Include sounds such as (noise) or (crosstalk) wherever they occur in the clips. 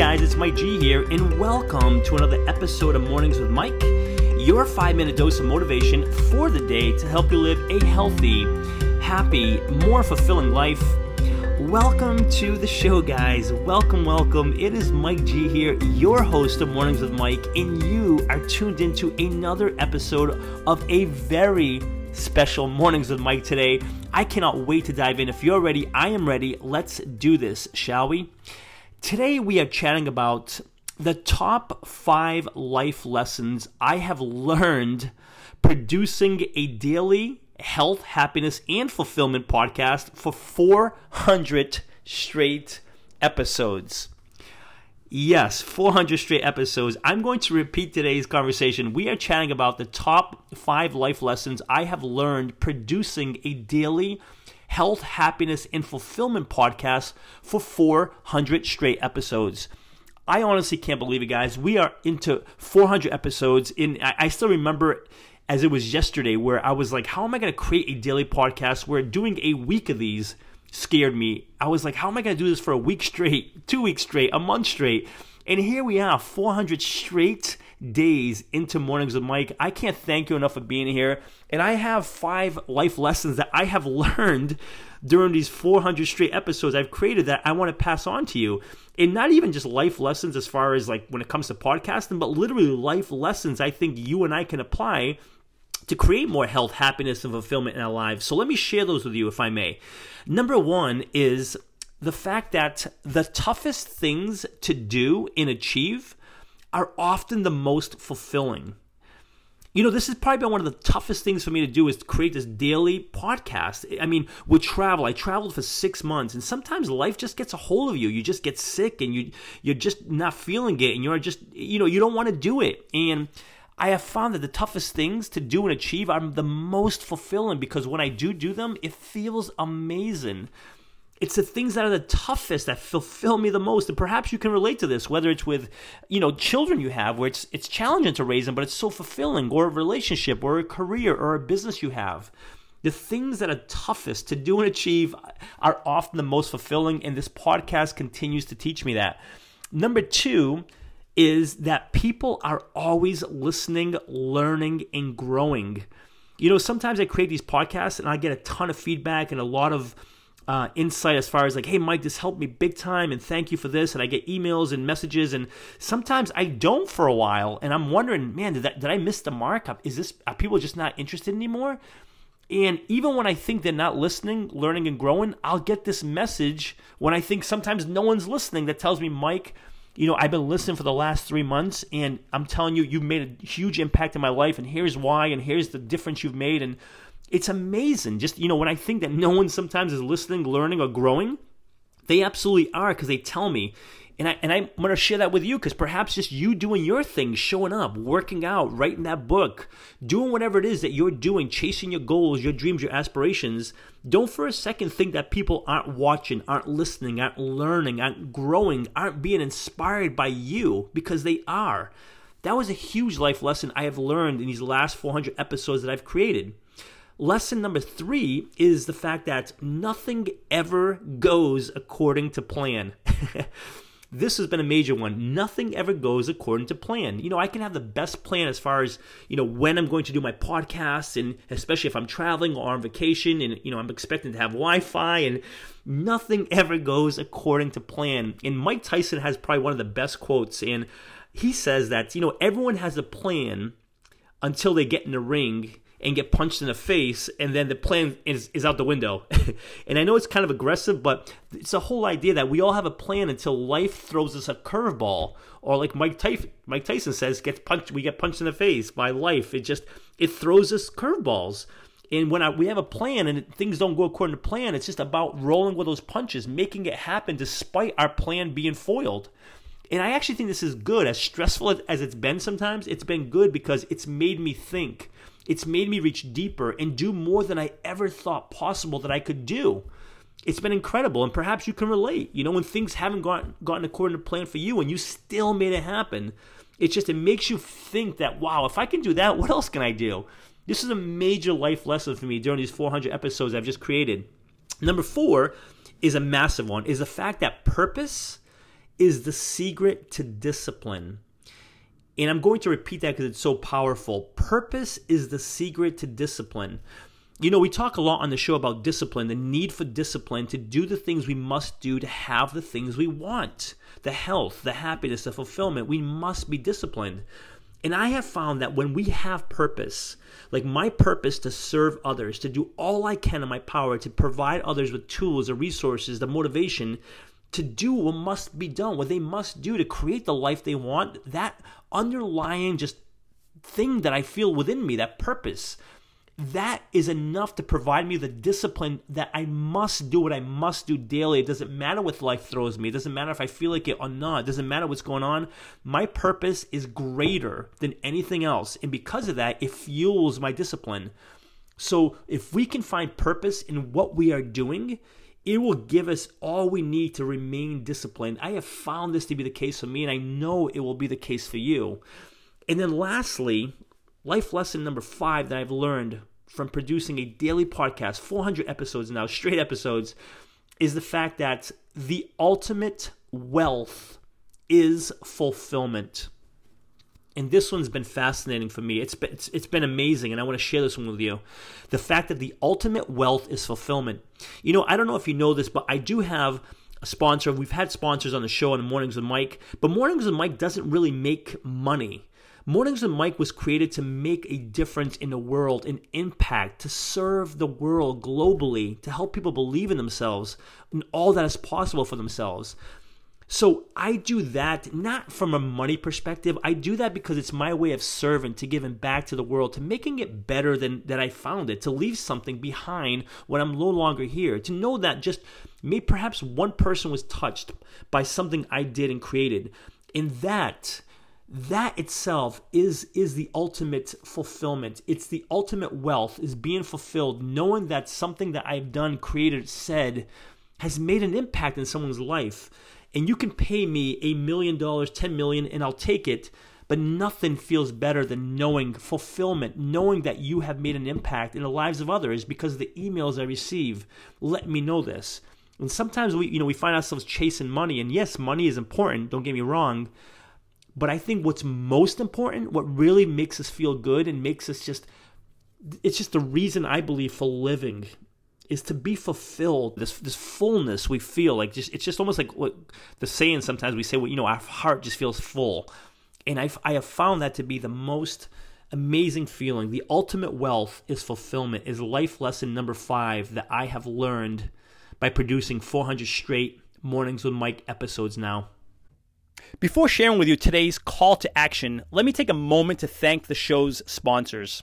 Guys, it's Mike G here, and welcome to another episode of Mornings with Mike, your five minute dose of motivation for the day to help you live a healthy, happy, more fulfilling life. Welcome to the show, guys. Welcome, welcome. It is Mike G here, your host of Mornings with Mike, and you are tuned into another episode of a very special Mornings with Mike today. I cannot wait to dive in. If you're ready, I am ready. Let's do this, shall we? Today we are chatting about the top five life lessons I have learned producing a daily health, happiness, and fulfillment podcast for 400 straight episodes. Yes, 400 straight episodes. I'm going to repeat today's conversation. We are chatting about the top five life lessons I have learned producing a daily health, happiness, and fulfillment podcast for 400 straight episodes. I honestly can't believe it, guys. We are into 400 episodes. In I still remember as it was yesterday where I was like, how am I going to create a daily podcast where doing a week of these scared me. I was like, how am I going to do this for a week straight, two weeks straight, a month straight? And here we are, 400 straight days into Mornings with Mike. I can't thank you enough for being here. And I have five life lessons that I have (laughs) learned during these 400 straight episodes I've created that I want to pass on to you. And not even just life lessons as far as like when it comes to podcasting, but literally life lessons I think you and I can apply to create more health, happiness, and fulfillment in our lives. So let me share those with you if I may. Number one is the fact that the toughest things to do and achieve are often the most fulfilling. You know, this has probably been one of the toughest things for me to do is to create this daily podcast. I mean, with travel, I traveled for six months, and sometimes life just gets a hold of you. You just get sick, and you you're just not feeling it, and you're just you know you don't want to do it. And I have found that the toughest things to do and achieve are the most fulfilling because when I do do them, it feels amazing. It's the things that are the toughest that fulfill me the most. And perhaps you can relate to this, whether it's with, you know, children you have where it's it's challenging to raise them, but it's so fulfilling, or a relationship, or a career, or a business you have. The things that are toughest to do and achieve are often the most fulfilling, and this podcast continues to teach me that. Number two is that people are always listening, learning, and growing. You know, sometimes I create these podcasts and I get a ton of feedback and a lot of uh, insight as far as like, hey, Mike, this helped me big time, and thank you for this. And I get emails and messages, and sometimes I don't for a while, and I'm wondering, man, did that did I miss the mark? Is this are people just not interested anymore? And even when I think they're not listening, learning, and growing, I'll get this message when I think sometimes no one's listening that tells me, Mike, you know, I've been listening for the last three months, and I'm telling you, you've made a huge impact in my life, and here's why, and here's the difference you've made. And it's amazing. Just, you know, when I think that no one sometimes is listening, learning, or growing, they absolutely are because they tell me. And, I, and I'm going to share that with you because perhaps just you doing your thing, showing up, working out, writing that book, doing whatever it is that you're doing, chasing your goals, your dreams, your aspirations, don't for a second think that people aren't watching, aren't listening, aren't learning, aren't growing, aren't being inspired by you because they are. That was a huge life lesson I have learned in these last 400 episodes that I've created. Lesson number three is the fact that nothing ever goes according to plan. (laughs) this has been a major one. Nothing ever goes according to plan. You know, I can have the best plan as far as, you know, when I'm going to do my podcast and especially if I'm traveling or on vacation and, you know, I'm expecting to have Wi Fi and nothing ever goes according to plan. And Mike Tyson has probably one of the best quotes. And he says that, you know, everyone has a plan until they get in the ring and get punched in the face, and then the plan is, is out the window. (laughs) and I know it's kind of aggressive, but it's the whole idea that we all have a plan until life throws us a curveball, or like Mike Tyson, Mike Tyson says, gets punched. We get punched in the face by life. It just it throws us curveballs. And when I, we have a plan and things don't go according to plan, it's just about rolling with those punches, making it happen despite our plan being foiled. And I actually think this is good. As stressful as it's been sometimes, it's been good because it's made me think. It's made me reach deeper and do more than I ever thought possible that I could do. It's been incredible, and perhaps you can relate. You know, when things haven't gotten, gotten according to plan for you and you still made it happen, it's just, it makes you think that, wow, if I can do that, what else can I do? This is a major life lesson for me during these 400 episodes I've just created. Number four is a massive one, is the fact that purpose is the secret to discipline. And I'm going to repeat that because it's so powerful. Purpose is the secret to discipline. You know, we talk a lot on the show about discipline, the need for discipline to do the things we must do to have the things we want the health, the happiness, the fulfillment. We must be disciplined. And I have found that when we have purpose, like my purpose to serve others, to do all I can in my power to provide others with tools, the resources, the motivation to do what must be done, what they must do to create the life they want, that underlying just thing that I feel within me, that purpose, that is enough to provide me the discipline that I must do what I must do daily. It doesn't matter what life throws me. It doesn't matter if I feel like it or not. It doesn't matter what's going on. My purpose is greater than anything else. And because of that, it fuels my discipline. So if we can find purpose in what we are doing, it will give us all we need to remain disciplined. I have found this to be the case for me, and I know it will be the case for you. And then lastly, life lesson number five that I've learned from producing a daily podcast, 400 episodes now, straight episodes, is the fact that the ultimate wealth is fulfillment. And this one's been fascinating for me. It's been, it's, it's been amazing, and I want to share this one with you. The fact that the ultimate wealth is fulfillment. You know, I don't know if you know this, but I do have a sponsor. We've had sponsors on the show on Mornings with Mike, but Mornings with Mike doesn't really make money. Mornings with Mike was created to make a difference in the world, an impact, to serve the world globally, to help people believe in themselves and all that is possible for themselves. So I do that not from a money perspective. I do that because it's my way of serving, to giving back to the world, to making it better than that I found it, to leave something behind when I'm no longer here, to know that just maybe perhaps one person was touched by something I did and created. And that that itself is is the ultimate fulfillment it's the ultimate wealth is being fulfilled knowing that something that i've done created said has made an impact in someone's life and you can pay me a million dollars 10 million and i'll take it but nothing feels better than knowing fulfillment knowing that you have made an impact in the lives of others because the emails i receive let me know this. And sometimes we you know we find ourselves chasing money and yes money is important don't get me wrong but I think what's most important, what really makes us feel good and makes us just, it's just the reason I believe for living is to be fulfilled. This this fullness we feel like just it's just almost like what the saying sometimes we say, well, you know, our heart just feels full, and I I have found that to be the most amazing feeling. The ultimate wealth is fulfillment. Is life lesson number five that I have learned by producing 400 straight mornings with Mike episodes now. Before sharing with you today's call to action, let me take a moment to thank the show's sponsors.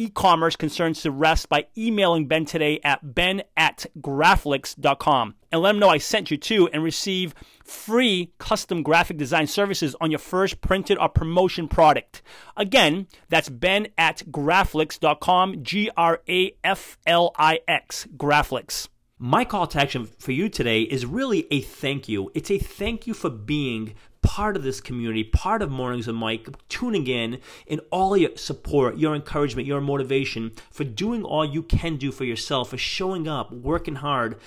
e-commerce concerns to rest by emailing Ben today at ben at graflix.com and let him know I sent you to and receive free custom graphic design services on your first printed or promotion product. Again, that's ben at graflix.com, G-R-A-F-L-I-X, Graflix. My call to action for you today is really a thank you. It's a thank you for being part of this community, part of Mornings with Mike, tuning in, and all your support, your encouragement, your motivation for doing all you can do for yourself, for showing up, working hard,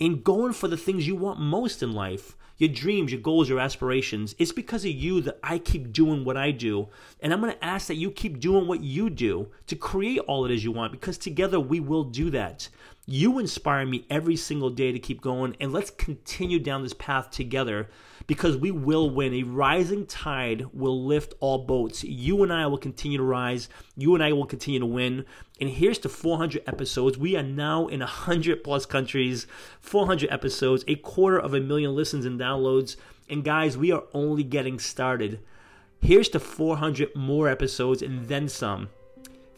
and going for the things you want most in life your dreams, your goals, your aspirations. It's because of you that I keep doing what I do. And I'm going to ask that you keep doing what you do to create all it is you want because together we will do that. You inspire me every single day to keep going, and let's continue down this path together because we will win. A rising tide will lift all boats. You and I will continue to rise. You and I will continue to win. And here's to 400 episodes. We are now in 100 plus countries, 400 episodes, a quarter of a million listens and downloads. And guys, we are only getting started. Here's to 400 more episodes and then some.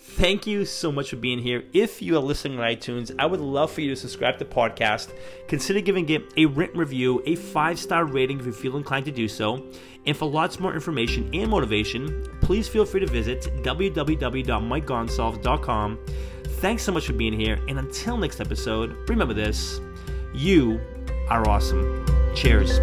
Thank you so much for being here. If you are listening on iTunes, I would love for you to subscribe to the podcast. Consider giving it a written review, a five star rating if you feel inclined to do so. And for lots more information and motivation, please feel free to visit www.mikegonsalves.com. Thanks so much for being here, and until next episode, remember this you are awesome. Cheers.